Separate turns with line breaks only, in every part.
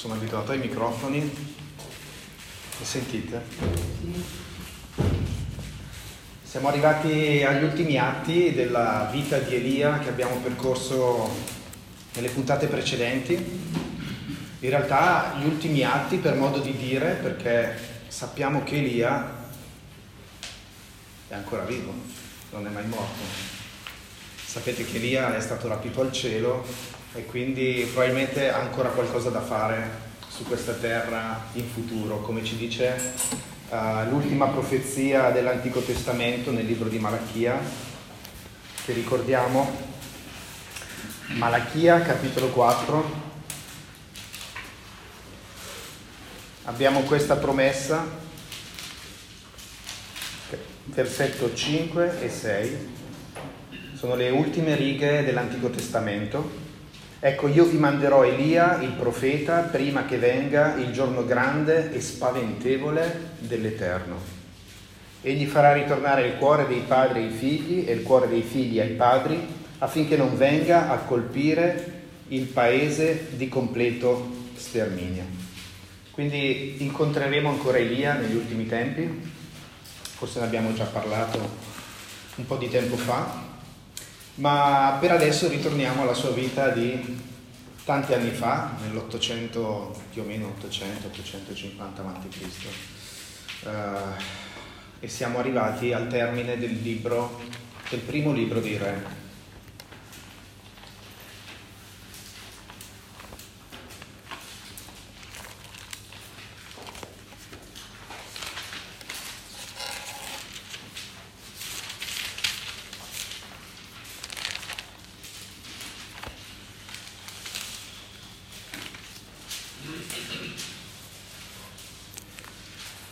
sono abituato ai microfoni. Mi sentite? Siamo arrivati agli ultimi atti della vita di Elia che abbiamo percorso nelle puntate precedenti. In realtà gli ultimi atti per modo di dire perché sappiamo che Elia è ancora vivo, non è mai morto. Sapete che Elia è stato rapito al cielo e quindi probabilmente ha ancora qualcosa da fare su questa terra in futuro, come ci dice uh, l'ultima profezia dell'Antico Testamento nel libro di Malachia, che ricordiamo, Malachia capitolo 4. Abbiamo questa promessa, versetto 5 e 6, sono le ultime righe dell'Antico Testamento. Ecco, io vi manderò Elia, il profeta, prima che venga il giorno grande e spaventevole dell'Eterno. Egli farà ritornare il cuore dei padri ai figli e il cuore dei figli ai padri, affinché non venga a colpire il paese di completo sterminio. Quindi incontreremo ancora Elia negli ultimi tempi, forse ne abbiamo già parlato un po' di tempo fa, ma per adesso ritorniamo alla sua vita di tanti anni fa, nell'Ottocento, più o meno 800-850 a.C. Uh, e siamo arrivati al termine del libro, del primo libro dei Re.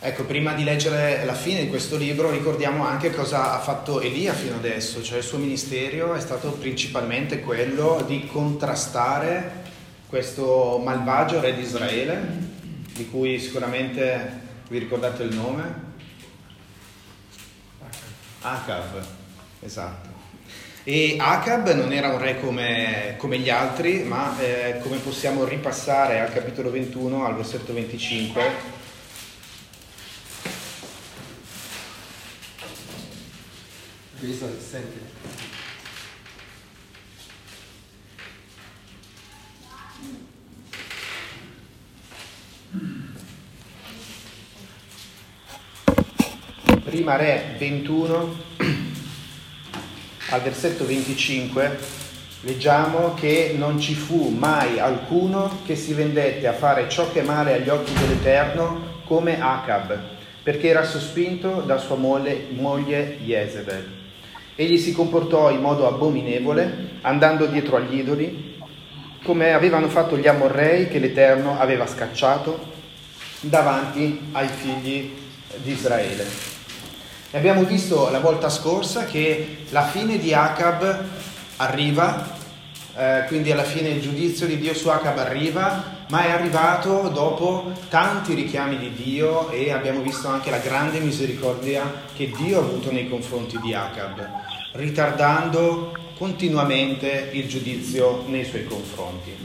Ecco, prima di leggere la fine di questo libro ricordiamo anche cosa ha fatto Elia fino adesso, cioè il suo ministero è stato principalmente quello di contrastare questo malvagio re di Israele, di cui sicuramente vi ricordate il nome? Acab, esatto. E Acab non era un re come, come gli altri, ma eh, come possiamo ripassare al capitolo 21, al versetto 25,
Visual senti.
Prima Re 21, al versetto 25, leggiamo che non ci fu mai alcuno che si vendette a fare ciò che è male agli occhi dell'Eterno come Acab, perché era sospinto da sua moglie, moglie Jezebel. Egli si comportò in modo abominevole, andando dietro agli idoli, come avevano fatto gli Amorrei che l'Eterno aveva scacciato davanti ai figli di Israele. E abbiamo visto la volta scorsa che la fine di Acab arriva, eh, quindi alla fine il giudizio di Dio su Acab arriva, ma è arrivato dopo tanti richiami di Dio e abbiamo visto anche la grande misericordia che Dio ha avuto nei confronti di Acab ritardando continuamente il giudizio nei suoi confronti.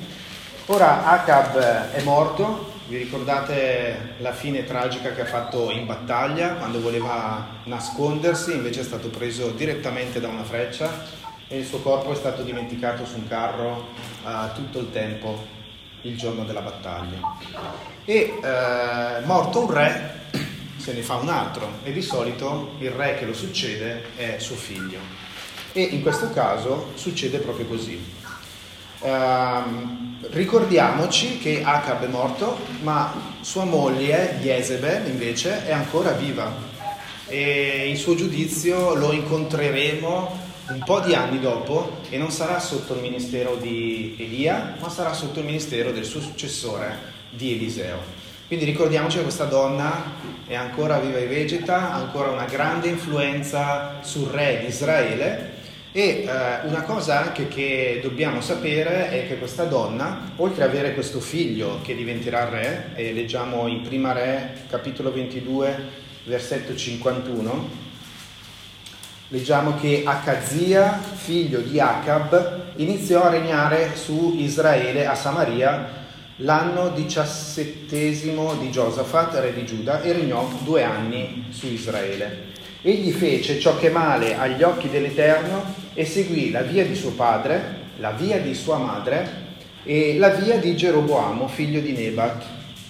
Ora Acab è morto, vi ricordate la fine tragica che ha fatto in battaglia quando voleva nascondersi, invece è stato preso direttamente da una freccia e il suo corpo è stato dimenticato su un carro uh, tutto il tempo, il giorno della battaglia. E uh, morto un re, se ne fa un altro e di solito il re che lo succede è suo figlio. E in questo caso succede proprio così. Um, ricordiamoci che Acab è morto, ma sua moglie Jezebel invece è ancora viva e il suo giudizio lo incontreremo un po' di anni dopo e non sarà sotto il ministero di Elia, ma sarà sotto il ministero del suo successore, di Eliseo. Quindi ricordiamoci che questa donna è ancora viva e vegeta, ha ancora una grande influenza sul re di Israele e eh, una cosa anche che dobbiamo sapere è che questa donna, oltre ad avere questo figlio che diventerà re, e leggiamo in Prima Re, capitolo 22, versetto 51, leggiamo che Akazia, figlio di Acab, iniziò a regnare su Israele a Samaria l'anno diciassettesimo di Giosafat, re di Giuda, e regnò due anni su Israele. Egli fece ciò che è male agli occhi dell'Eterno e seguì la via di suo padre, la via di sua madre e la via di Geroboamo, figlio di Nebat,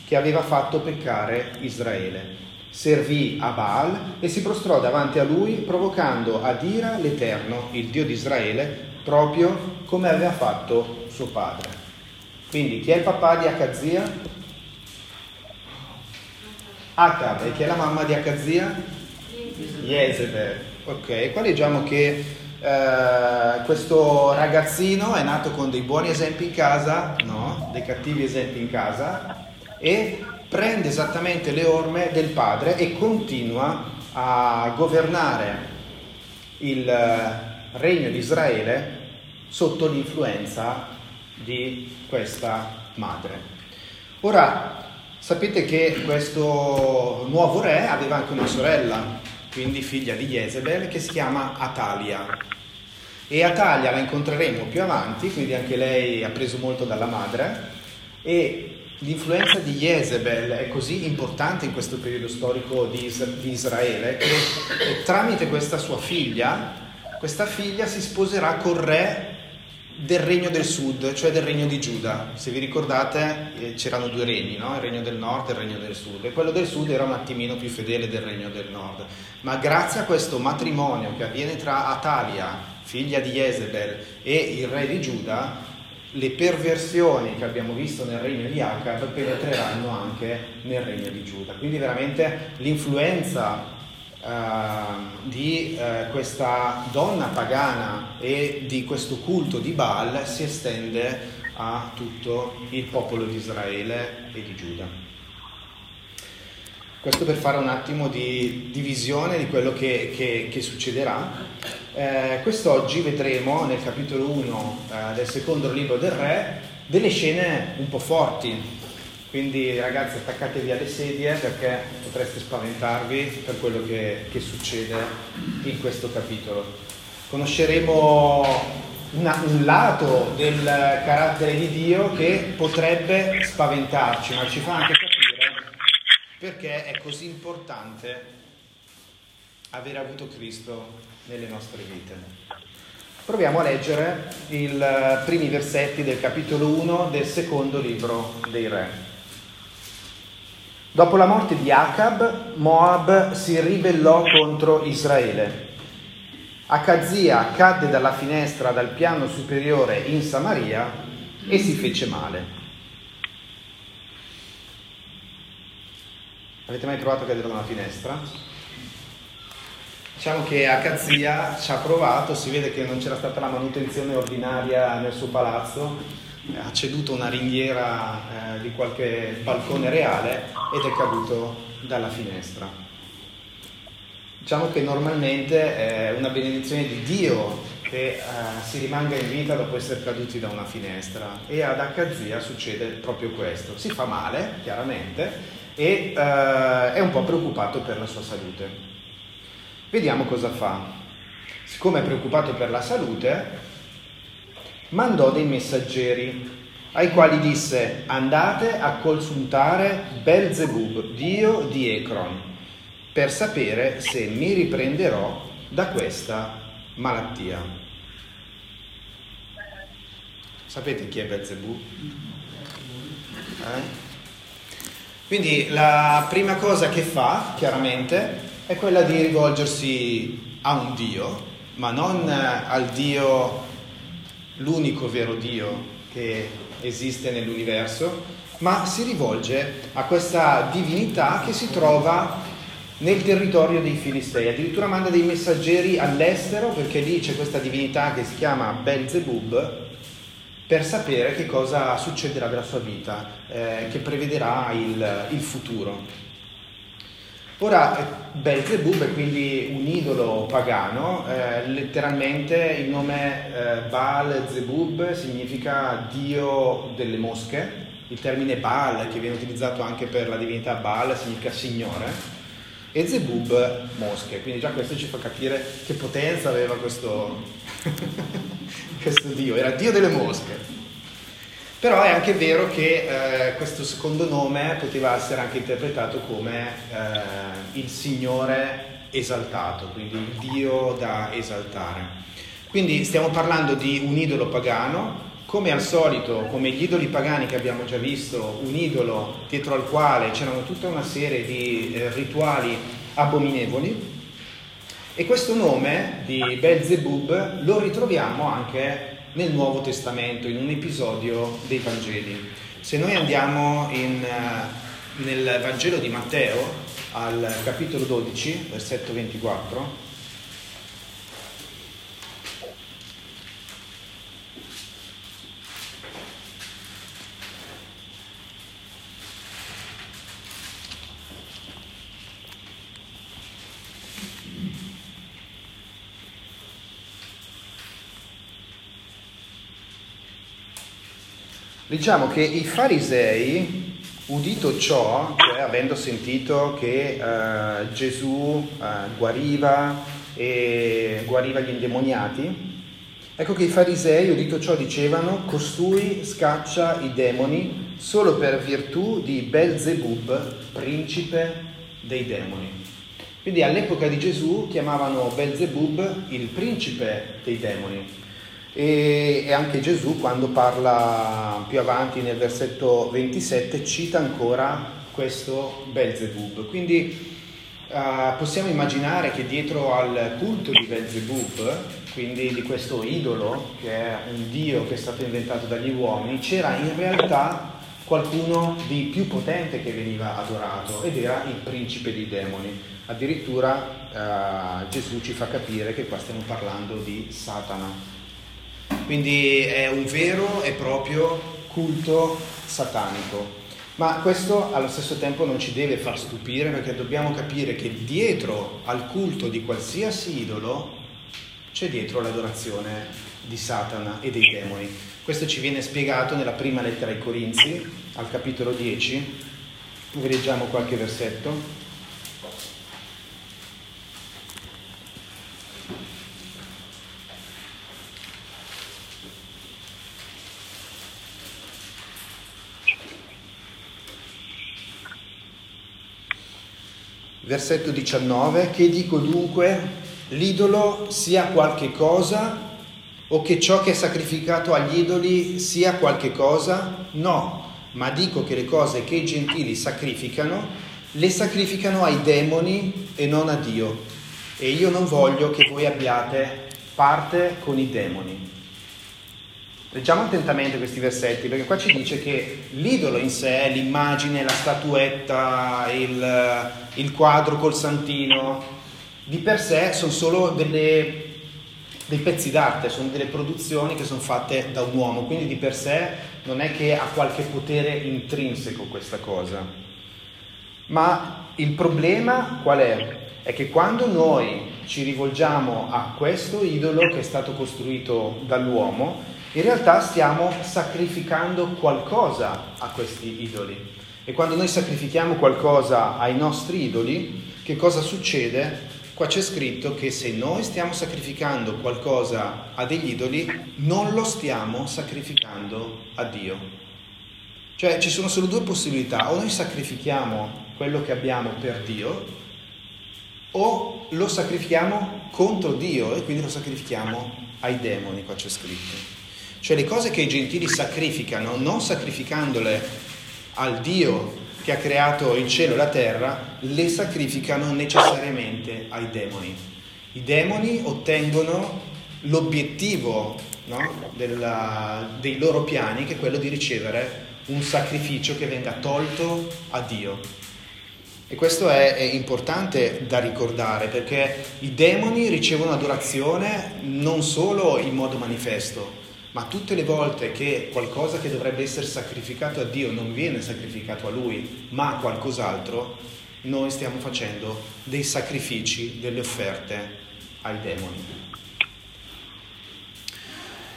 che aveva fatto peccare Israele. Servì a Baal e si prostrò davanti a lui, provocando ad ira l'Eterno, il Dio di Israele, proprio come aveva fatto suo padre. Quindi chi è il papà di Akazia? Acab. E chi è la mamma di Akazia? Jezebel. Ok, qua leggiamo che eh, questo ragazzino è nato con dei buoni esempi in casa, no? Dei cattivi esempi in casa e prende esattamente le orme del padre e continua a governare il regno di Israele sotto l'influenza di questa madre. Ora, sapete che questo nuovo re aveva anche una sorella, quindi figlia di Jezebel, che si chiama Atalia. E Atalia la incontreremo più avanti, quindi anche lei ha preso molto dalla madre e l'influenza di Jezebel è così importante in questo periodo storico di, Israele che tramite questa sua figlia, questa figlia si sposerà col re del regno del sud, cioè del regno di Giuda. Se vi ricordate eh, c'erano due regni, no? il regno del nord e il regno del sud, e quello del sud era un attimino più fedele del regno del nord. Ma grazie a questo matrimonio che avviene tra Atalia, figlia di Jezebel, e il re di Giuda, le perversioni che abbiamo visto nel regno di Acab penetreranno anche nel regno di Giuda. Quindi veramente l'influenza uh, di uh, questa donna pagana e di questo culto di Baal si estende a tutto il popolo di Israele e di Giuda. Questo per fare un attimo di divisione di quello che, che, che succederà. Eh, quest'oggi vedremo nel capitolo 1 eh, del secondo libro del Re delle scene un po' forti, quindi ragazzi attaccatevi alle sedie perché potreste spaventarvi per quello che, che succede in questo capitolo. Conosceremo una, un lato del carattere di Dio che potrebbe spaventarci, ma ci fa anche capire perché è così importante avere avuto Cristo nelle nostre vite. Proviamo a leggere i primi versetti del capitolo 1 del secondo libro dei Re. Dopo la morte di Acab, Moab si ribellò contro Israele. Acazia cadde dalla finestra dal piano superiore in Samaria e si fece male. Avete mai provato a cadere da una finestra? Diciamo che Acazia ci ha provato, si vede che non c'era stata la manutenzione ordinaria nel suo palazzo ha ceduto una ringhiera eh, di qualche balcone reale ed è caduto dalla finestra. Diciamo che normalmente è una benedizione di Dio che eh, si rimanga in vita dopo essere caduti da una finestra e ad Akazia succede proprio questo. Si fa male, chiaramente, e eh, è un po' preoccupato per la sua salute. Vediamo cosa fa. Siccome è preoccupato per la salute, mandò dei messaggeri ai quali disse andate a consultare Belzebub, dio di Ecron, per sapere se mi riprenderò da questa malattia. Sapete chi è Belzebub? Eh? Quindi la prima cosa che fa, chiaramente, è quella di rivolgersi a un Dio, ma non al Dio l'unico vero Dio che esiste nell'universo, ma si rivolge a questa divinità che si trova nel territorio dei Filistei. Addirittura manda dei messaggeri all'estero perché lì c'è questa divinità che si chiama Belzebub per sapere che cosa succederà della sua vita, eh, che prevederà il, il futuro. Ora, Belzebub è quindi un idolo pagano, eh, letteralmente il nome eh, Baal Zebub significa dio delle mosche, il termine Baal che viene utilizzato anche per la divinità Baal significa signore. E Zebub mosche, quindi già questo ci fa capire che potenza aveva questo, questo dio, era dio delle mosche. Però è anche vero che eh, questo secondo nome poteva essere anche interpretato come eh, il Signore esaltato, quindi il Dio da esaltare. Quindi stiamo parlando di un idolo pagano, come al solito, come gli idoli pagani che abbiamo già visto, un idolo dietro al quale c'erano tutta una serie di eh, rituali abominevoli. E questo nome di Belzebub lo ritroviamo anche nel Nuovo Testamento, in un episodio dei Vangeli. Se noi andiamo in, uh, nel Vangelo di Matteo, al capitolo 12, versetto 24, Diciamo che i farisei, udito ciò, cioè avendo sentito che eh, Gesù eh, guariva e guariva gli indemoniati, ecco che i farisei, udito ciò, dicevano, costui scaccia i demoni solo per virtù di Belzebub, principe dei demoni. Quindi all'epoca di Gesù chiamavano Belzebub il principe dei demoni. E, anche Gesù quando parla più avanti nel versetto 27 cita ancora questo Belzebub. Quindi uh, possiamo immaginare che dietro al culto di Belzebub, quindi di questo idolo che è un dio che è stato inventato dagli uomini, c'era in realtà qualcuno di più potente che veniva adorato ed era il principe dei demoni. Addirittura uh, Gesù ci fa capire che qua stiamo parlando di Satana. Quindi è un vero e proprio culto satanico. Ma questo allo stesso tempo non ci deve far stupire perché dobbiamo capire che dietro al culto di qualsiasi idolo c'è dietro l'adorazione di Satana e dei demoni. Questo ci viene spiegato nella prima lettera ai Corinzi, al capitolo 10. Vi leggiamo qualche versetto. Versetto 19, che dico dunque? L'idolo sia qualche cosa o che ciò che è sacrificato agli idoli sia qualche cosa? No, ma dico che le cose che i gentili sacrificano, le sacrificano ai demoni e non a Dio. E io non voglio che voi abbiate parte con i demoni. Leggiamo attentamente questi versetti perché qua ci dice che l'idolo in sé, l'immagine, la statuetta, il, il quadro col santino, di per sé sono solo delle, dei pezzi d'arte, sono delle produzioni che sono fatte da un uomo, quindi di per sé non è che ha qualche potere intrinseco questa cosa. Ma il problema qual è? È che quando noi ci rivolgiamo a questo idolo che è stato costruito dall'uomo, in realtà stiamo sacrificando qualcosa a questi idoli. E quando noi sacrifichiamo qualcosa ai nostri idoli, che cosa succede? Qua c'è scritto che se noi stiamo sacrificando qualcosa a degli idoli, non lo stiamo sacrificando a Dio. Cioè ci sono solo due possibilità, o noi sacrifichiamo quello che abbiamo per Dio, o lo sacrifichiamo contro Dio e quindi lo sacrifichiamo ai demoni, qua c'è scritto. Cioè le cose che i gentili sacrificano, non sacrificandole al Dio che ha creato il cielo e la terra, le sacrificano necessariamente ai demoni. I demoni ottengono l'obiettivo no, della, dei loro piani, che è quello di ricevere un sacrificio che venga tolto a Dio. E questo è, è, importante da ricordare perché i demoni ricevono adorazione non solo in modo manifesto, ma tutte le volte che qualcosa che dovrebbe essere sacrificato a Dio non viene sacrificato a Lui, ma a qualcos'altro, noi stiamo facendo dei sacrifici, delle offerte ai demoni.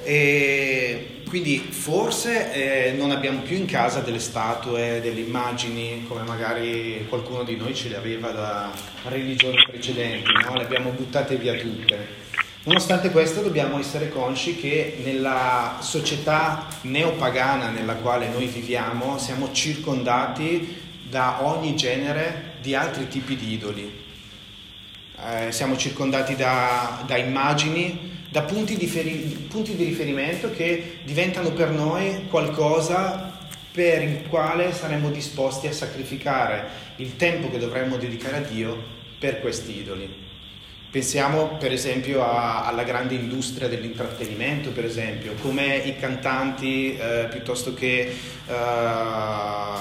E quindi forse eh, non abbiamo più in casa delle statue, delle immagini come magari qualcuno di noi ce le aveva da religioni precedenti, no? le abbiamo buttate via tutte Nonostante questo dobbiamo essere consci che nella società neopagana nella quale noi viviamo siamo circondati da ogni genere di altri tipi di idoli. Eh, siamo circondati da, da immagini, da punti di, feri- punti di riferimento che diventano per noi qualcosa per il quale saremmo disposti a sacrificare il tempo che dovremmo dedicare a Dio per questi idoli. Pensiamo per esempio a, alla grande industria dell'intrattenimento, per esempio, come i cantanti eh, piuttosto che, eh,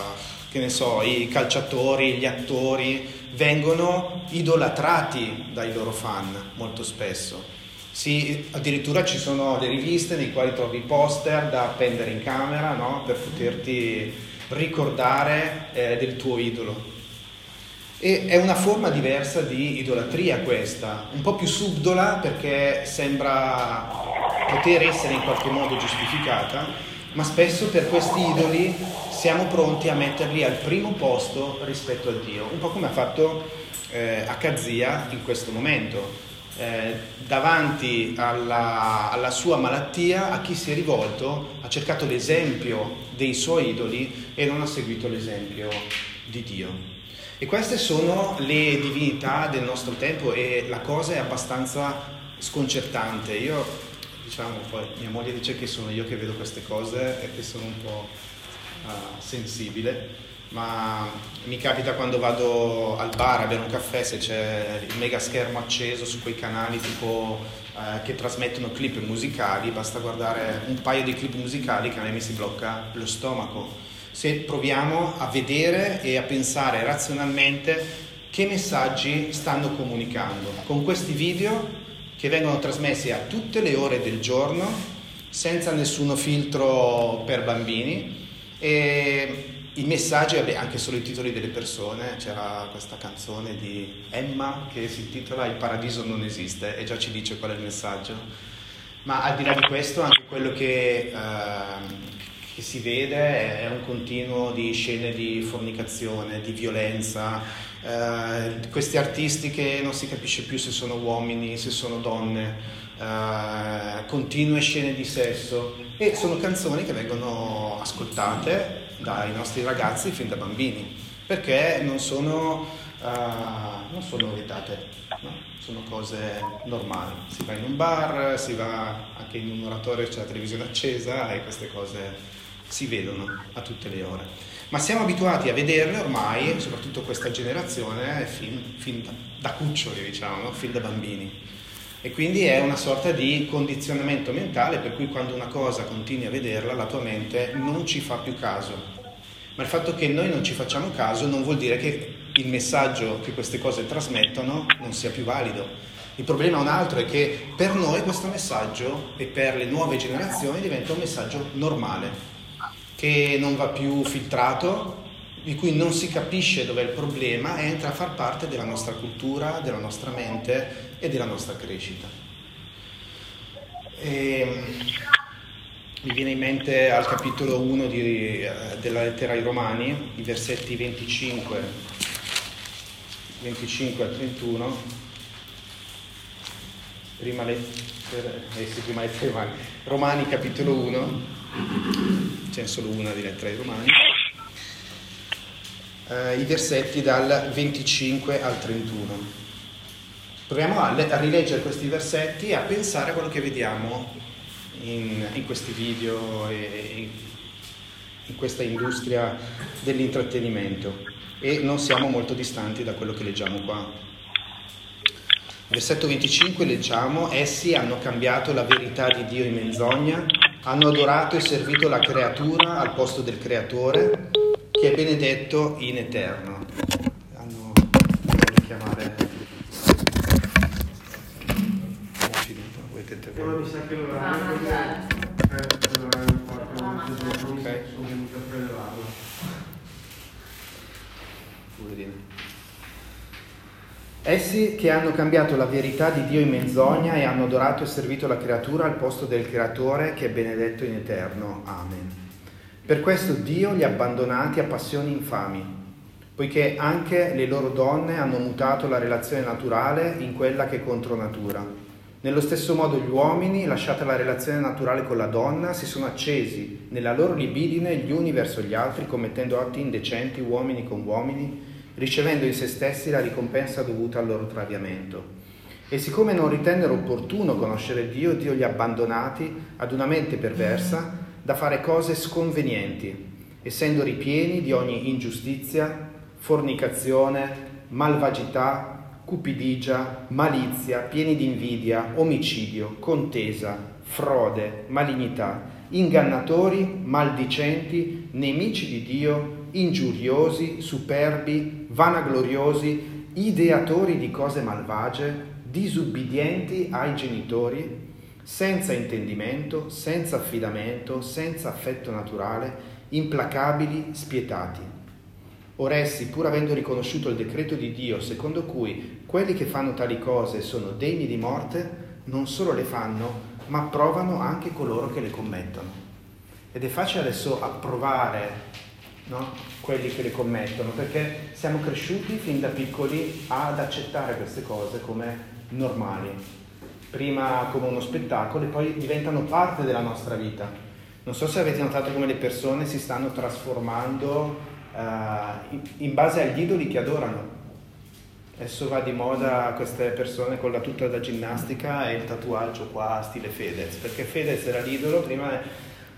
che so, i calciatori, gli attori vengono idolatrati dai loro fan molto spesso. Sì, addirittura ci sono le riviste nei quali trovi poster da appendere in camera no? per poterti ricordare eh, del tuo idolo. E è una forma diversa di idolatria questa, un po' più subdola perché sembra poter essere in qualche modo giustificata, ma spesso per questi idoli siamo pronti a metterli al primo posto rispetto a Dio, un po' come ha fatto eh, Akazia in questo momento. Eh, davanti alla, alla sua malattia, a chi si è rivolto ha cercato l'esempio dei suoi idoli e non ha seguito l'esempio di Dio. E queste sono le divinità del nostro tempo e la cosa è abbastanza sconcertante. Io, diciamo, poi mia moglie dice che sono io che vedo queste cose e che sono un po' uh, sensibile, ma mi capita quando vado al bar a bere un caffè se c'è il mega schermo acceso su quei canali tipo uh, che trasmettono clip musicali, basta guardare un paio di clip musicali che a me mi si blocca lo stomaco se proviamo a vedere e a pensare razionalmente che messaggi stanno comunicando con questi video che vengono trasmessi a tutte le ore del giorno senza nessuno filtro per bambini e i messaggi, vabbè, anche solo i titoli delle persone, c'era questa canzone di Emma che si intitola Il paradiso non esiste e già ci dice qual è il messaggio. Ma al di là di questo, anche quello che, eh, che si vede è un continuo di scene di fornicazione, di violenza, eh, questi artisti che non si capisce più se sono uomini, se sono donne, eh, continue scene di sesso e sono canzoni che vengono ascoltate dai nostri ragazzi fin da bambini perché non sono, uh, non sono vietate, no? sono cose normali. Si va in un bar, si va anche in un oratorio, c'è la televisione accesa e queste cose si vedono a tutte le ore. Ma siamo abituati a vederle ormai, soprattutto questa generazione, fin, fin da, da, cuccioli, diciamo, fin da bambini. E quindi è una sorta di condizionamento mentale per cui quando una cosa continui a vederla, la tua mente non ci fa più caso. Ma il fatto che noi non ci facciamo caso non vuol dire che il messaggio che queste cose trasmettono non sia più valido. Il problema è un altro, è che per noi questo messaggio e per le nuove generazioni diventa un messaggio normale che non va più filtrato, di cui non si capisce dov'è il problema, entra a far parte della nostra cultura, della nostra mente e della nostra crescita. E, ehm, mi viene in mente al capitolo 1 di, eh, della lettera ai Romani, i versetti 25, 25 a 31, prima lettera, eh sì, prima lettera Romani capitolo 1, c'è solo una di lettera ai Romani, eh, i versetti dal 25 al 31. Proviamo a, a, rileggere questi versetti e a pensare a quello che vediamo in, in questi video e in, in questa industria dell'intrattenimento e non siamo molto distanti da quello che leggiamo qua. Versetto 25 leggiamo, essi hanno cambiato la verità di Dio in menzogna hanno adorato e servito la creatura al posto del creatore, che è benedetto in eterno. Hanno chiamare.
No, mi sa che l'orario è l'orario quarto ok sono venuto a prelevarlo.
Essi che hanno cambiato la verità di Dio in menzogna e hanno adorato e servito la creatura al posto del creatore che è benedetto in eterno. Amen. Per questo Dio li ha abbandonati a passioni infami, poiché anche le loro donne hanno mutato la relazione naturale in quella che è contro natura. Nello stesso modo gli uomini, lasciata la relazione naturale con la donna, si sono accesi nella loro libidine gli uni verso gli altri, commettendo atti indecenti uomini con uomini, ricevendo in se stessi la ricompensa dovuta al loro traviamento. E siccome non ritennero opportuno conoscere Dio, Dio li ha abbandonati ad una mente perversa da fare cose sconvenienti, essendo ripieni di ogni ingiustizia, fornicazione, malvagità, cupidigia, malizia, pieni di invidia, omicidio, contesa, frode, malignità, ingannatori, maldicenti, nemici di Dio, ingiuriosi, superbi, vanagloriosi, ideatori di cose malvagie, disubbidienti ai genitori, senza intendimento, senza affidamento, senza affetto naturale, implacabili, spietati Or essi, pur avendo riconosciuto il decreto di Dio, secondo cui quelli che fanno tali cose sono degni di morte, non solo le fanno, ma provano anche coloro che le commettono. Ed è facile adesso approvare no? quelli che le commettono, perché siamo cresciuti fin da piccoli ad accettare queste cose come normali, prima come uno spettacolo e poi diventano parte della nostra vita. Non so se avete notato come le persone si stanno trasformando uh, in base agli idoli che adorano. Adesso va di moda queste persone con la tuta da ginnastica e il tatuaggio qua stile Fedez, perché Fedez era l'idolo, prima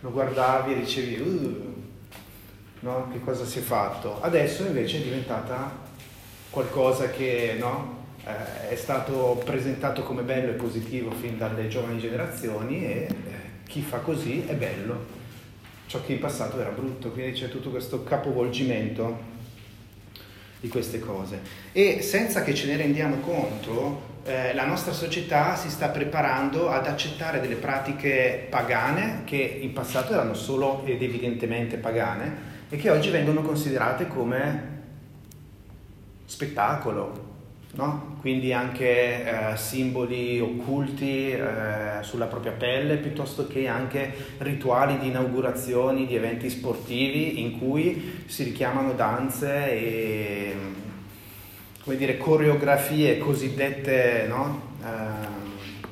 lo guardavi e dicevi uh, no? che cosa si è fatto. Adesso invece è diventata qualcosa che no? eh, è stato presentato come bello e positivo fin dalle giovani generazioni e eh, chi fa così è bello ciò che in passato era brutto, quindi c'è tutto questo capovolgimento di queste cose. E senza che ce ne rendiamo conto, eh, la nostra società si sta preparando ad accettare delle pratiche pagane che in passato erano solo ed evidentemente pagane e che oggi vengono considerate come spettacolo, no? quindi anche eh, simboli occulti eh, sulla propria pelle, piuttosto che anche rituali di inaugurazioni di eventi sportivi in cui si richiamano danze e dire, coreografie cosiddette no? eh,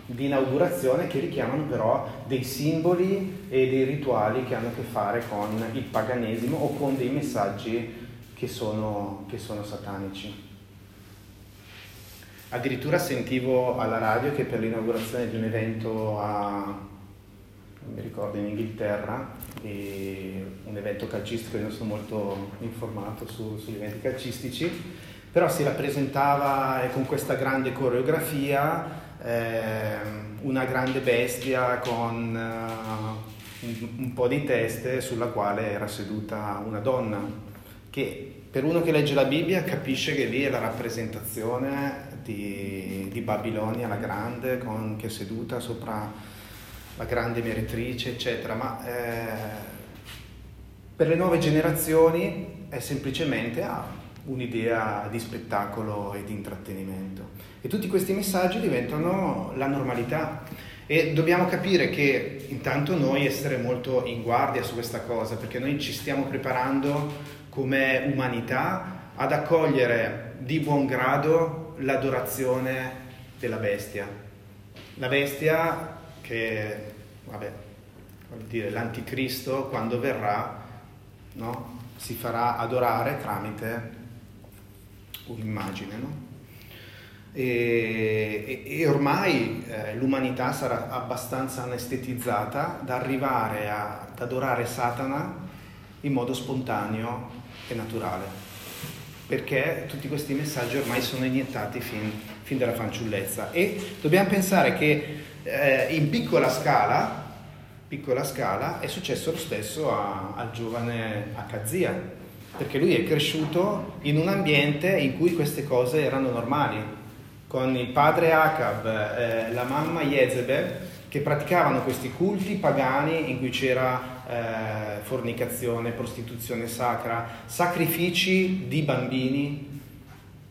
di inaugurazione che richiamano però dei simboli e dei rituali che hanno a che fare con il paganesimo o con dei messaggi che sono, che sono satanici. Addirittura sentivo alla radio che per l'inaugurazione di un evento a, mi ricordo, in Inghilterra, un evento calcistico, io non sono molto informato su, sugli eventi calcistici, però si rappresentava eh, con questa grande coreografia eh, una grande bestia con uh, un, un po' di teste sulla quale era seduta una donna, che per uno che legge la Bibbia capisce che lì è la rappresentazione di, di Babilonia la Grande, con, che è seduta sopra la grande meretrice, eccetera, ma eh, per le nuove generazioni è semplicemente ah, un'idea di spettacolo e di intrattenimento. E tutti questi messaggi diventano la normalità. E dobbiamo capire che intanto noi essere molto in guardia su questa cosa, perché noi ci stiamo preparando come umanità ad accogliere di buon grado l'adorazione della bestia. La bestia che, vabbè, vuol dire l'anticristo, quando verrà, no? si farà adorare tramite un'immagine. No? E, e, ormai eh, l'umanità sarà abbastanza anestetizzata da arrivare a, ad adorare Satana in modo spontaneo e naturale. Perché tutti questi messaggi ormai sono iniettati fin, fin dalla fanciullezza. E dobbiamo pensare che eh, in piccola scala, piccola scala è successo lo stesso a, al giovane Akazia, perché lui è cresciuto in un ambiente in cui queste cose erano normali, con il padre Acab, eh, la mamma Jezebel, che praticavano questi culti pagani in cui c'era eh, fornicazione, prostituzione sacra, sacrifici di bambini,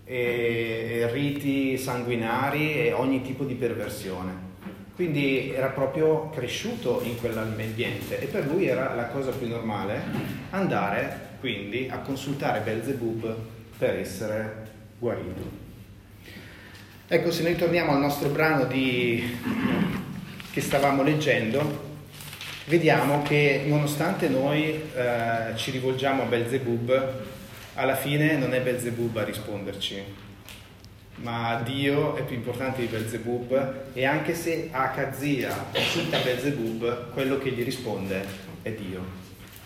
e riti sanguinari e ogni tipo di perversione. Quindi era proprio cresciuto in quell'ambiente e per lui era la cosa più normale andare quindi a consultare Belzebub per essere guarito. Ecco, se noi torniamo al nostro brano di... che stavamo leggendo, vediamo che nonostante noi eh, ci rivolgiamo a Belzebub, alla fine non è Belzebub a risponderci, ma Dio è più importante di Belzebub e anche se Akazia cita Belzebub, quello che gli risponde è Dio.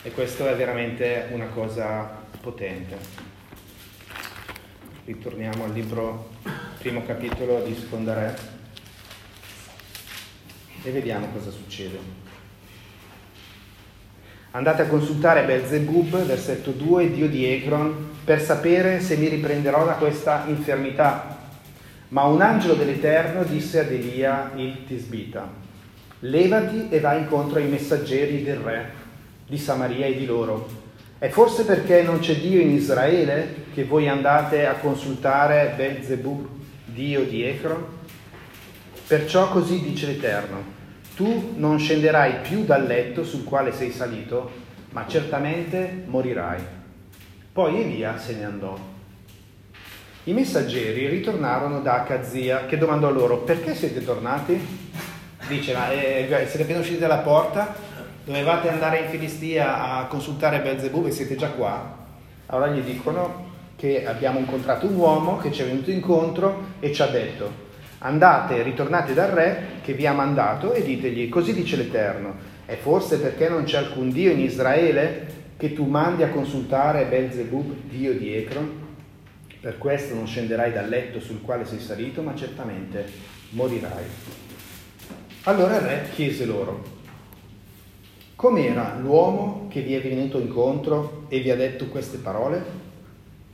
E questo è veramente una cosa potente. Ritorniamo al libro, primo capitolo di Seconda Re e vediamo cosa succede. Andate a consultare Belzebub, versetto 2, Dio di Ekron, per sapere se mi riprenderò da questa infermità. Ma un angelo dell'Eterno disse ad Elia il Tisbita, levati e vai incontro ai messaggeri del re di Samaria e di loro. È forse perché non c'è Dio in Israele che voi andate a consultare Belzebub, Dio di Ekron? Perciò così dice l'Eterno tu non scenderai più dal letto sul quale sei salito, ma certamente morirai. Poi Elia se ne andò. I messaggeri ritornarono da Akazia che domandò loro perché siete tornati? Dice, ma eh, siete appena usciti dalla porta? Dovevate andare in Filistia a consultare Belzebub e siete già qua? Allora gli dicono che abbiamo incontrato un uomo che ci è venuto incontro e ci ha detto Andate, ritornate dal re che vi ha mandato e ditegli, così dice l'Eterno, è forse perché non c'è alcun Dio in Israele che tu mandi a consultare Belzebub, Dio di Ekron? Per questo non scenderai dal letto sul quale sei salito, ma certamente morirai. Allora il re chiese loro, com'era l'uomo che vi è venuto incontro e vi ha detto queste parole?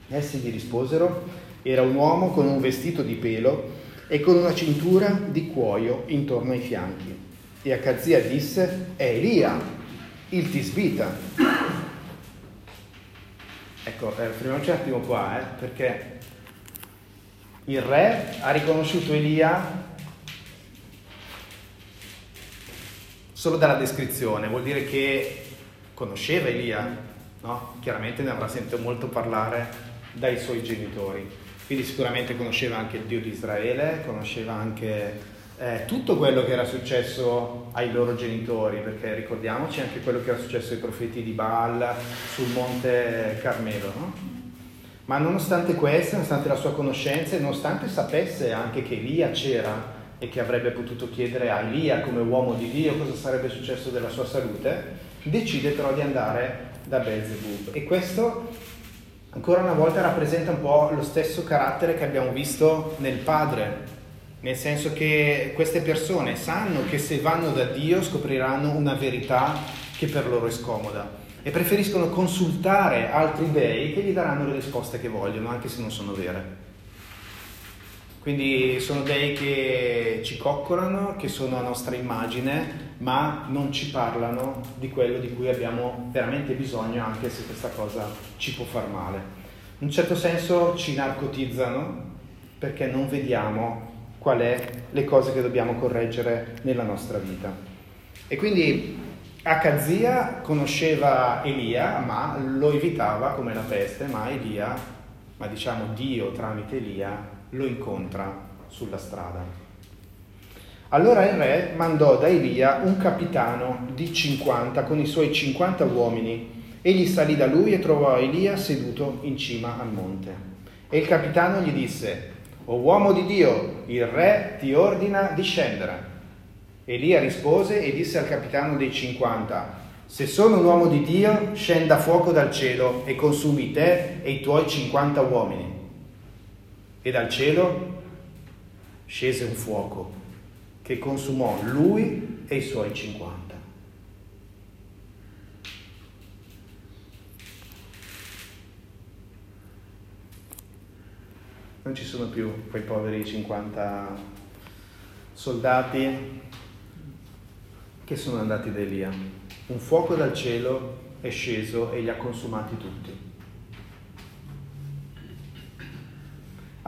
Essi gli risposero, era un uomo con un vestito di pelo, e con una cintura di cuoio intorno ai fianchi. E Akazia disse, è Elia, il Tisbita. Ecco, eh, fermiamoci un attimo qua, eh, perché il re ha riconosciuto Elia solo dalla descrizione, vuol dire che conosceva Elia, no? Chiaramente ne avrà sentito molto parlare dai suoi genitori. Quindi sicuramente conosceva anche il Dio di Israele, conosceva anche eh, tutto quello che era successo ai loro genitori, perché ricordiamoci anche quello che era successo ai profeti di Baal sul monte Carmelo. No? Ma nonostante questo, nonostante la sua conoscenza e nonostante sapesse anche che Elia c'era e che avrebbe potuto chiedere a Elia come uomo di Dio cosa sarebbe successo della sua salute, decide però di andare da Beelzebub. E questo ancora una volta rappresenta un po' lo stesso carattere che abbiamo visto nel Padre, nel senso che queste persone sanno che se vanno da Dio scopriranno una verità che per loro è scomoda e preferiscono consultare altri dei che gli daranno le risposte che vogliono, anche se non sono vere. Quindi sono dei che ci coccolano, che sono a nostra immagine, ma non ci parlano di quello di cui abbiamo veramente bisogno, anche se questa cosa ci può far male. In un certo senso ci narcotizzano perché non vediamo qual è le cose che dobbiamo correggere nella nostra vita. E quindi Akazia conosceva Elia, ma lo evitava come la peste, ma Elia, ma diciamo Dio tramite Elia, lo incontra sulla strada. Allora il re mandò da Elia un capitano di 50 con i suoi 50 uomini. Egli salì da lui e trovò Elia seduto in cima al monte. E il capitano gli disse, O uomo di Dio, il re ti ordina di scendere. Elia rispose e disse al capitano dei 50, Se sono un uomo di Dio, scenda fuoco dal cielo e consumi te e i tuoi 50 uomini e dal cielo scese un fuoco che consumò lui e i suoi cinquanta. Non ci sono più quei poveri 50 soldati che sono andati da Elia. Un fuoco dal cielo è sceso e li ha consumati tutti.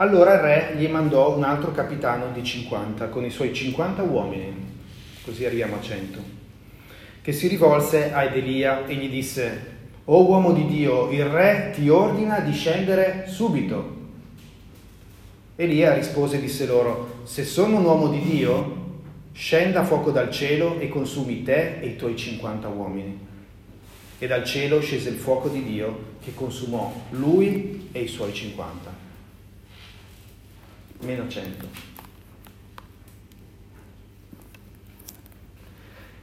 Allora il re gli mandò un altro capitano di 50 con i suoi 50 uomini, così arriviamo a 100, che si rivolse ad Elia e gli disse, O uomo di Dio, il re ti ordina di scendere subito. Elia rispose e disse loro, se sono un uomo di Dio, scenda fuoco dal cielo e consumi te e i tuoi 50 uomini. E dal cielo scese il fuoco di Dio che consumò lui e i suoi 50. Meno 100.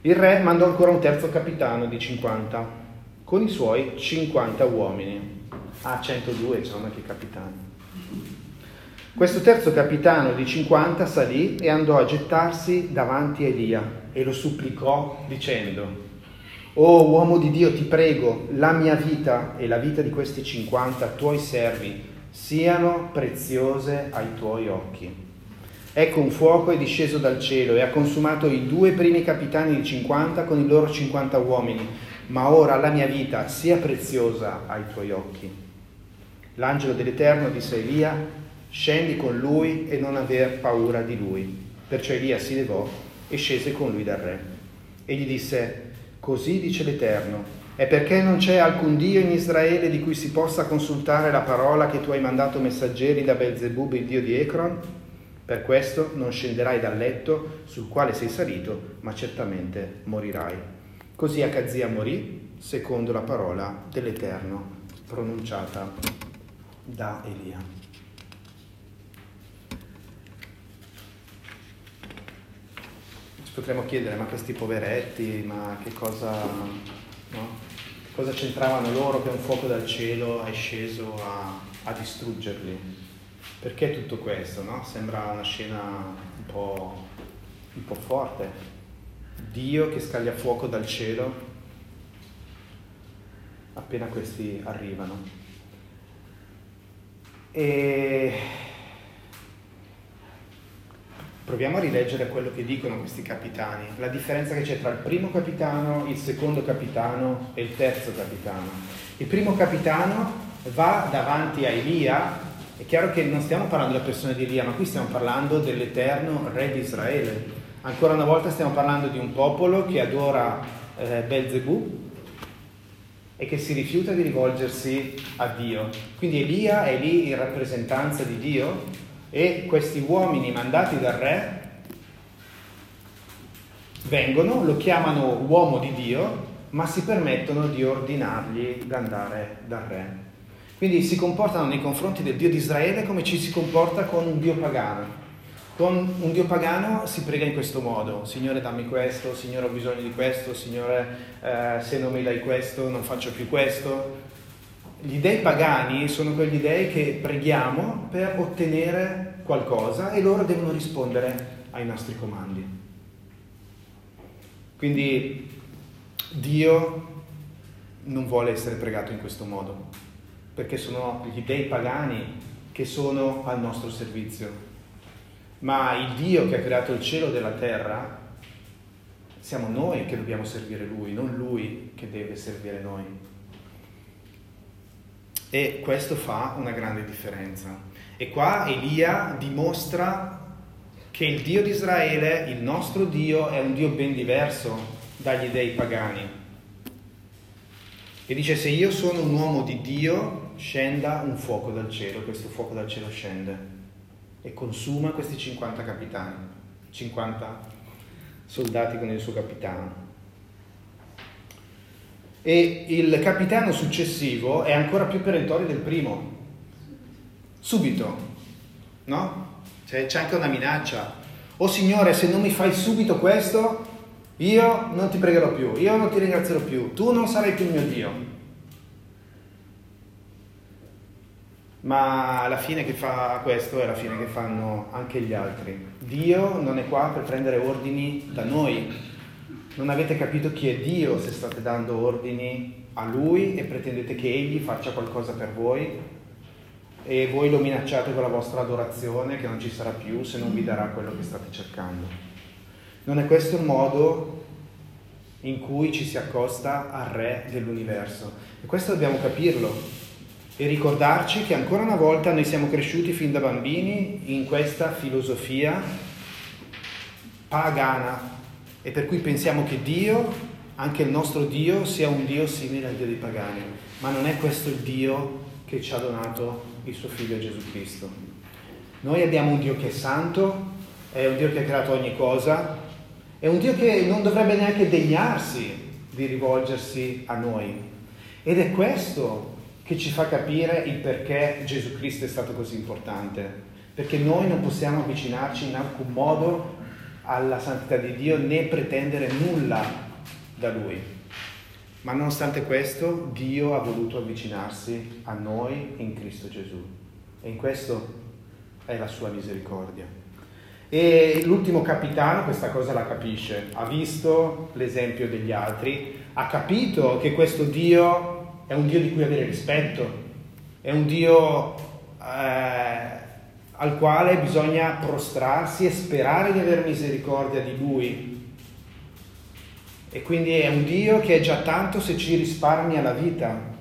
Il re mandò ancora un terzo capitano di 50 con i suoi 50 uomini. Ah, 102 sono anche capitani. Questo terzo capitano di 50 salì e andò a gettarsi davanti a Elia e lo supplicò dicendo, Oh uomo di Dio, ti prego, la mia vita e la vita di questi 50 tuoi servi siano preziose ai tuoi occhi. Ecco un fuoco è disceso dal cielo e ha consumato i due primi capitani di 50 con i loro 50 uomini, ma ora la mia vita sia preziosa ai tuoi occhi. L'angelo dell'Eterno disse a Elia, scendi con lui e non aver paura di lui. Perciò Elia si levò e scese con lui dal re. E gli disse, così dice l'Eterno, è perché non c'è alcun Dio in Israele di cui si possa consultare la parola che tu hai mandato messaggeri da Belzebub, il dio di Ecron? Per questo non scenderai dal letto sul quale sei salito, ma certamente morirai. Così Acazia morì secondo la parola dell'Eterno pronunciata da Elia. potremmo chiedere, ma questi poveretti, ma che cosa, no? Cosa c'entravano loro che un fuoco dal cielo è sceso a, a distruggerli? Perché tutto questo? No? Sembra una scena un po', un po' forte. Dio che scaglia fuoco dal cielo appena questi arrivano. E Proviamo a rileggere quello che dicono questi capitani, la differenza che c'è tra il primo capitano, il secondo capitano e il terzo capitano. Il primo capitano va davanti a Elia, è chiaro che non stiamo parlando della persona di Elia, ma qui stiamo parlando dell'eterno re di Israele. Ancora una volta stiamo parlando di un popolo che adora eh, Belzebù e che si rifiuta di rivolgersi a Dio. Quindi Elia è lì in rappresentanza di Dio e questi uomini mandati dal re vengono, lo chiamano uomo di Dio, ma si permettono di ordinargli di andare dal re. Quindi si comportano nei confronti del Dio di Israele come ci si comporta con un Dio pagano. Con un Dio pagano si prega in questo modo, Signore dammi questo, Signore ho bisogno di questo, Signore eh, se non mi dai questo non faccio più questo, gli dei pagani sono quegli dei che preghiamo per ottenere qualcosa e loro devono rispondere ai nostri comandi. Quindi Dio non vuole essere pregato in questo modo, perché sono gli dei pagani che sono al nostro servizio. Ma il Dio che ha creato il cielo e la terra, siamo noi che dobbiamo servire Lui, non Lui che deve servire noi. E questo fa una grande differenza. E qua Elia dimostra che il Dio di Israele, il nostro Dio, è un Dio ben diverso dagli dei pagani. E dice se io sono un uomo di Dio, scenda un fuoco dal cielo, questo fuoco dal cielo scende e consuma questi 50 capitani, 50 soldati con il suo capitano e il capitano successivo è ancora più perentorio del primo. Subito, no? C'è, c'è anche una minaccia. Oh Signore, se non mi fai subito questo, io non ti pregherò più, io non ti ringrazierò più, tu non sarai più mio Dio. Ma la fine che fa questo è la fine che fanno anche gli altri. Dio non è qua per prendere ordini da noi, non avete capito chi è Dio se state dando ordini a Lui e pretendete che Egli faccia qualcosa per voi e voi lo minacciate con la vostra adorazione che non ci sarà più se non vi darà quello che state cercando. Non è questo il modo in cui ci si accosta al Re dell'universo. E questo dobbiamo capirlo e ricordarci che ancora una volta noi siamo cresciuti fin da bambini in questa filosofia pagana e per cui pensiamo che Dio, anche il nostro Dio, sia un Dio simile al Dio dei pagani, ma non è questo il Dio che ci ha donato il suo figlio Gesù Cristo. Noi abbiamo un Dio che è santo, è un Dio che ha creato ogni cosa, è un Dio che non dovrebbe neanche degnarsi di rivolgersi a noi. Ed è questo che ci fa capire il perché Gesù Cristo è stato così importante, perché noi non possiamo avvicinarci in alcun modo alla santità di Dio né pretendere nulla da Lui. Ma nonostante questo, Dio ha voluto avvicinarsi a noi in Cristo Gesù. E in questo è la sua misericordia. E l'ultimo capitano questa cosa la capisce, ha visto l'esempio degli altri, ha capito che questo Dio è un Dio di cui avere rispetto, è un Dio eh, al quale bisogna prostrarsi e sperare di avere misericordia di Lui. E quindi è un Dio che è già tanto se ci risparmia la vita.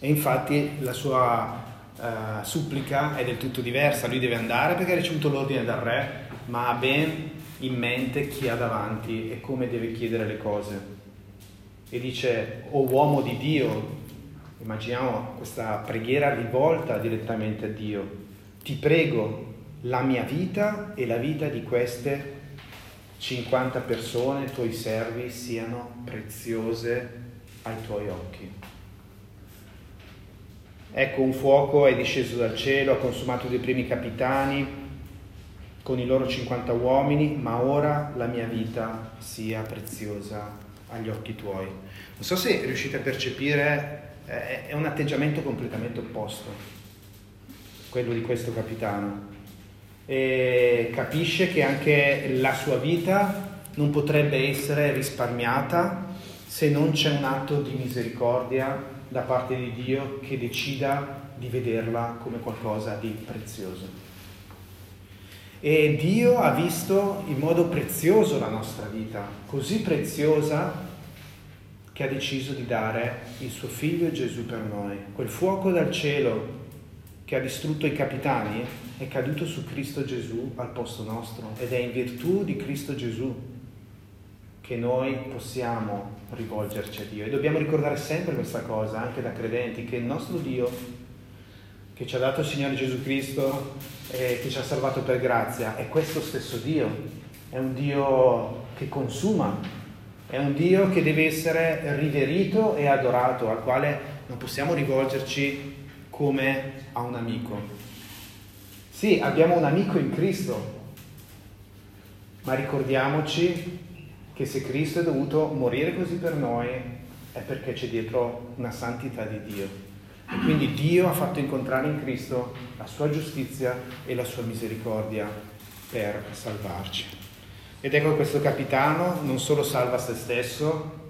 E infatti la sua uh, supplica è del tutto diversa. Lui deve andare perché ha ricevuto l'ordine dal re, ma ha ben in mente chi ha davanti e come deve chiedere le cose e dice, o oh uomo di Dio, immaginiamo questa preghiera rivolta direttamente a Dio, ti prego la mia vita e la vita di queste 50 persone, tuoi servi, siano preziose ai tuoi occhi. Ecco un fuoco è disceso dal cielo, ha consumato dei primi capitani con i loro 50 uomini, ma ora la mia vita sia preziosa agli occhi tuoi. Non so se riuscite a percepire, eh, è un atteggiamento completamente opposto, quello di questo capitano. E capisce che anche la sua vita non potrebbe essere risparmiata se non c'è un atto di misericordia da parte di Dio che decida di vederla come qualcosa di prezioso. E Dio ha visto in modo prezioso la nostra vita, così preziosa che ha deciso di dare il suo figlio Gesù per noi. Quel fuoco dal cielo che ha distrutto i capitani è caduto su Cristo Gesù al posto nostro ed è in virtù di Cristo Gesù che noi possiamo rivolgerci a Dio. E dobbiamo ricordare sempre questa cosa, anche da credenti, che il nostro Dio che ci ha dato il Signore Gesù Cristo e che ci ha salvato per grazia, è questo stesso Dio, è un Dio che consuma, è un Dio che deve essere riverito e adorato, al quale non possiamo rivolgerci come a un amico. Sì, abbiamo un amico in Cristo, ma ricordiamoci che se Cristo è dovuto morire così per noi è perché c'è dietro una santità di Dio. E quindi Dio ha fatto incontrare in Cristo la sua giustizia e la sua misericordia per salvarci. Ed ecco questo capitano non solo salva se stesso,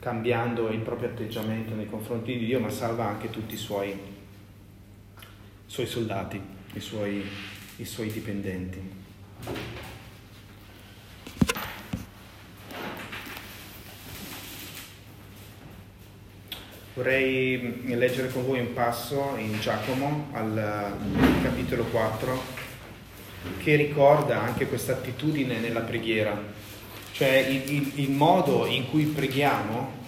cambiando il proprio atteggiamento nei confronti di Dio, ma salva anche tutti i suoi, suoi soldati, i suoi, i suoi dipendenti. Vorrei leggere con voi un passo in Giacomo al capitolo 4 che ricorda anche questa attitudine nella preghiera, cioè il, il, il, modo in cui preghiamo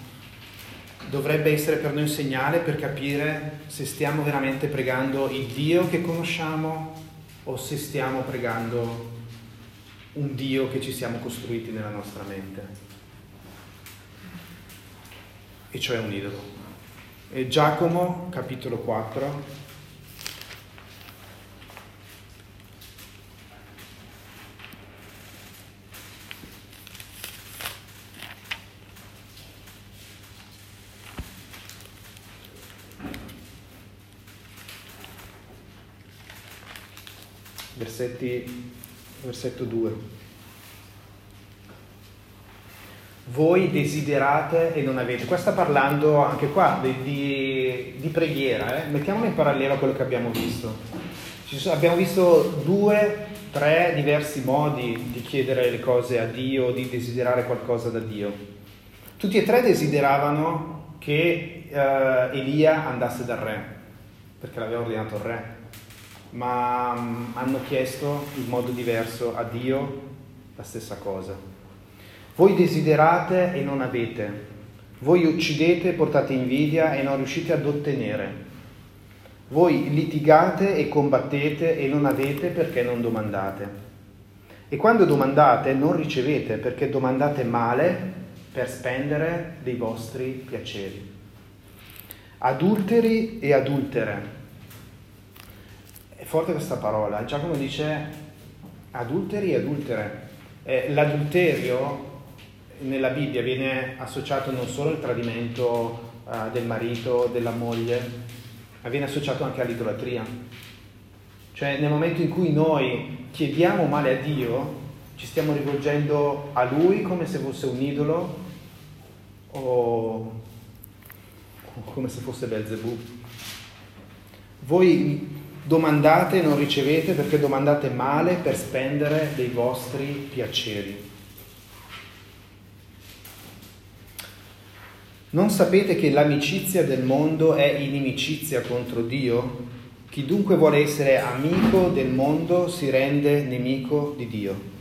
dovrebbe essere per noi un segnale per capire se stiamo veramente pregando il Dio che conosciamo o se stiamo pregando un Dio che ci siamo costruiti nella nostra mente, e cioè un idolo. E Giacomo, capitolo 4. Versetti, versetto 2. voi desiderate e non avete. Qua sta parlando anche qua di, di, di preghiera, eh? mettiamolo in parallelo a quello che abbiamo visto. Sono, abbiamo visto due, tre diversi modi di chiedere le cose a Dio, di desiderare qualcosa da Dio. Tutti e tre desideravano che uh, Elia andasse dal re, perché l'aveva ordinato il re, ma um, hanno chiesto in modo diverso a Dio la stessa cosa. Voi desiderate e non avete. Voi uccidete e portate invidia e non riuscite ad ottenere. Voi litigate e combattete e non avete perché non domandate. E quando domandate non ricevete perché domandate male per spendere dei vostri piaceri. Adulteri e adultere. È forte questa parola. Giacomo dice adulteri e adultere. Eh, l'adulterio nella Bibbia viene associato non solo al tradimento uh, del marito, della moglie, ma viene associato anche all'idolatria. Cioè nel momento in cui noi chiediamo male a Dio, ci stiamo rivolgendo a Lui come se fosse un idolo o come se fosse Belzebù. Voi domandate e non ricevete perché domandate male per spendere dei vostri piaceri. Non sapete che l'amicizia del mondo è inimicizia contro Dio? Chi dunque vuole essere amico del mondo si rende nemico di Dio.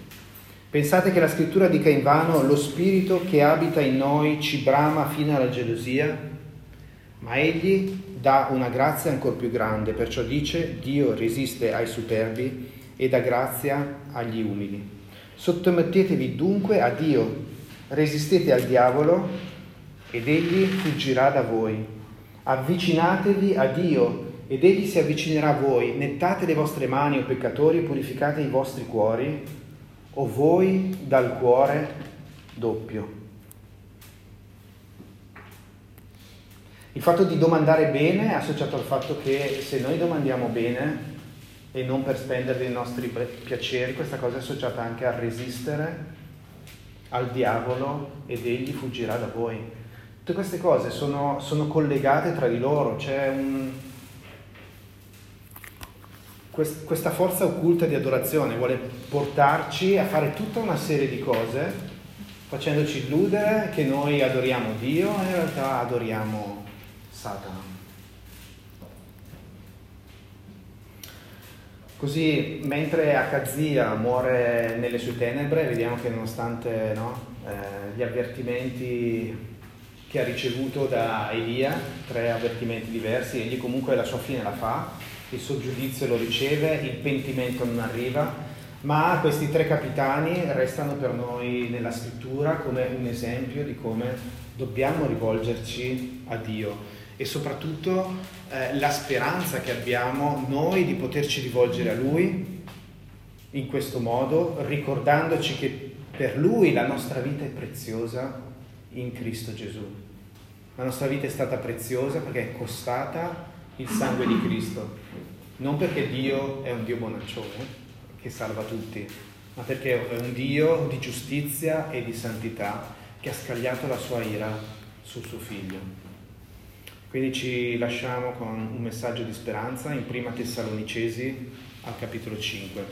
Pensate che la scrittura dica in vano lo spirito che abita in noi ci brama fino alla gelosia? Ma egli dà una grazia ancora più grande, perciò dice Dio resiste ai superbi e dà grazia agli umili. Sottomettetevi dunque a Dio, resistete al diavolo ed egli fuggirà da voi. Avvicinatevi a Dio ed egli si avvicinerà a voi. Nettate le vostre mani, o peccatori, e purificate i vostri cuori, o voi dal cuore doppio. Il fatto di domandare bene è associato al fatto che se noi domandiamo bene e non per spendere dei nostri piaceri, questa cosa è associata anche a resistere al diavolo ed egli fuggirà da voi. Tutte queste cose sono, sono collegate tra di loro, c'è un, questa forza occulta di adorazione vuole portarci a fare tutta una serie di cose facendoci illudere che noi adoriamo Dio e in realtà adoriamo Satana. Così mentre Akazia muore nelle sue tenebre, vediamo che nonostante no, eh, gli avvertimenti che ha ricevuto da Elia, tre avvertimenti diversi, egli comunque la sua fine la fa, il suo giudizio lo riceve, il pentimento non arriva, ma questi tre capitani restano per noi nella scrittura come un esempio di come dobbiamo rivolgerci a Dio e soprattutto eh, la speranza che abbiamo noi di poterci rivolgere a Lui in questo modo, ricordandoci che per Lui la nostra vita è preziosa in Cristo Gesù. La nostra vita è stata preziosa perché è costata il sangue di Cristo, non perché Dio è un Dio bonaccione che salva tutti, ma perché è un Dio di giustizia e di santità che ha scagliato la sua ira sul suo figlio. Quindi ci lasciamo con un messaggio di speranza in Prima Tessalonicesi al capitolo 5.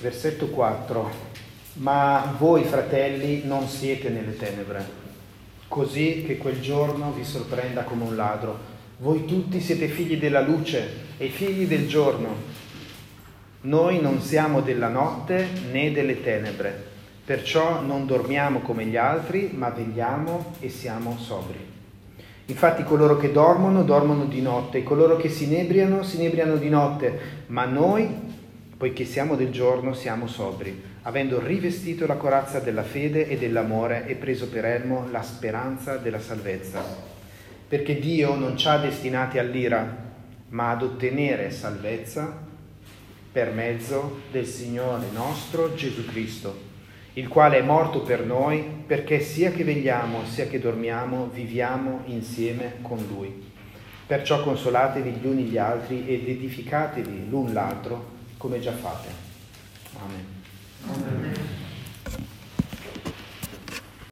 Versetto 4. Ma voi fratelli non siete nelle tenebre, così che quel giorno vi sorprenda come un ladro. Voi tutti siete figli della luce e figli del giorno. Noi non siamo della notte né delle tenebre, perciò non dormiamo come gli altri, ma vegliamo e siamo sobri. Infatti coloro che dormono, dormono di notte, e coloro che si inebriano, si inebriano di notte, ma noi poiché siamo del giorno, siamo sobri, avendo rivestito la corazza della fede e dell'amore e preso per elmo la speranza della salvezza. Perché Dio non ci ha destinati all'ira, ma ad ottenere salvezza per mezzo del Signore nostro Gesù Cristo, il quale è morto per noi perché sia che vegliamo sia che dormiamo viviamo insieme con Lui. Perciò consolatevi gli uni gli altri ed edificatevi l'un l'altro come già fate. Amen. Amen.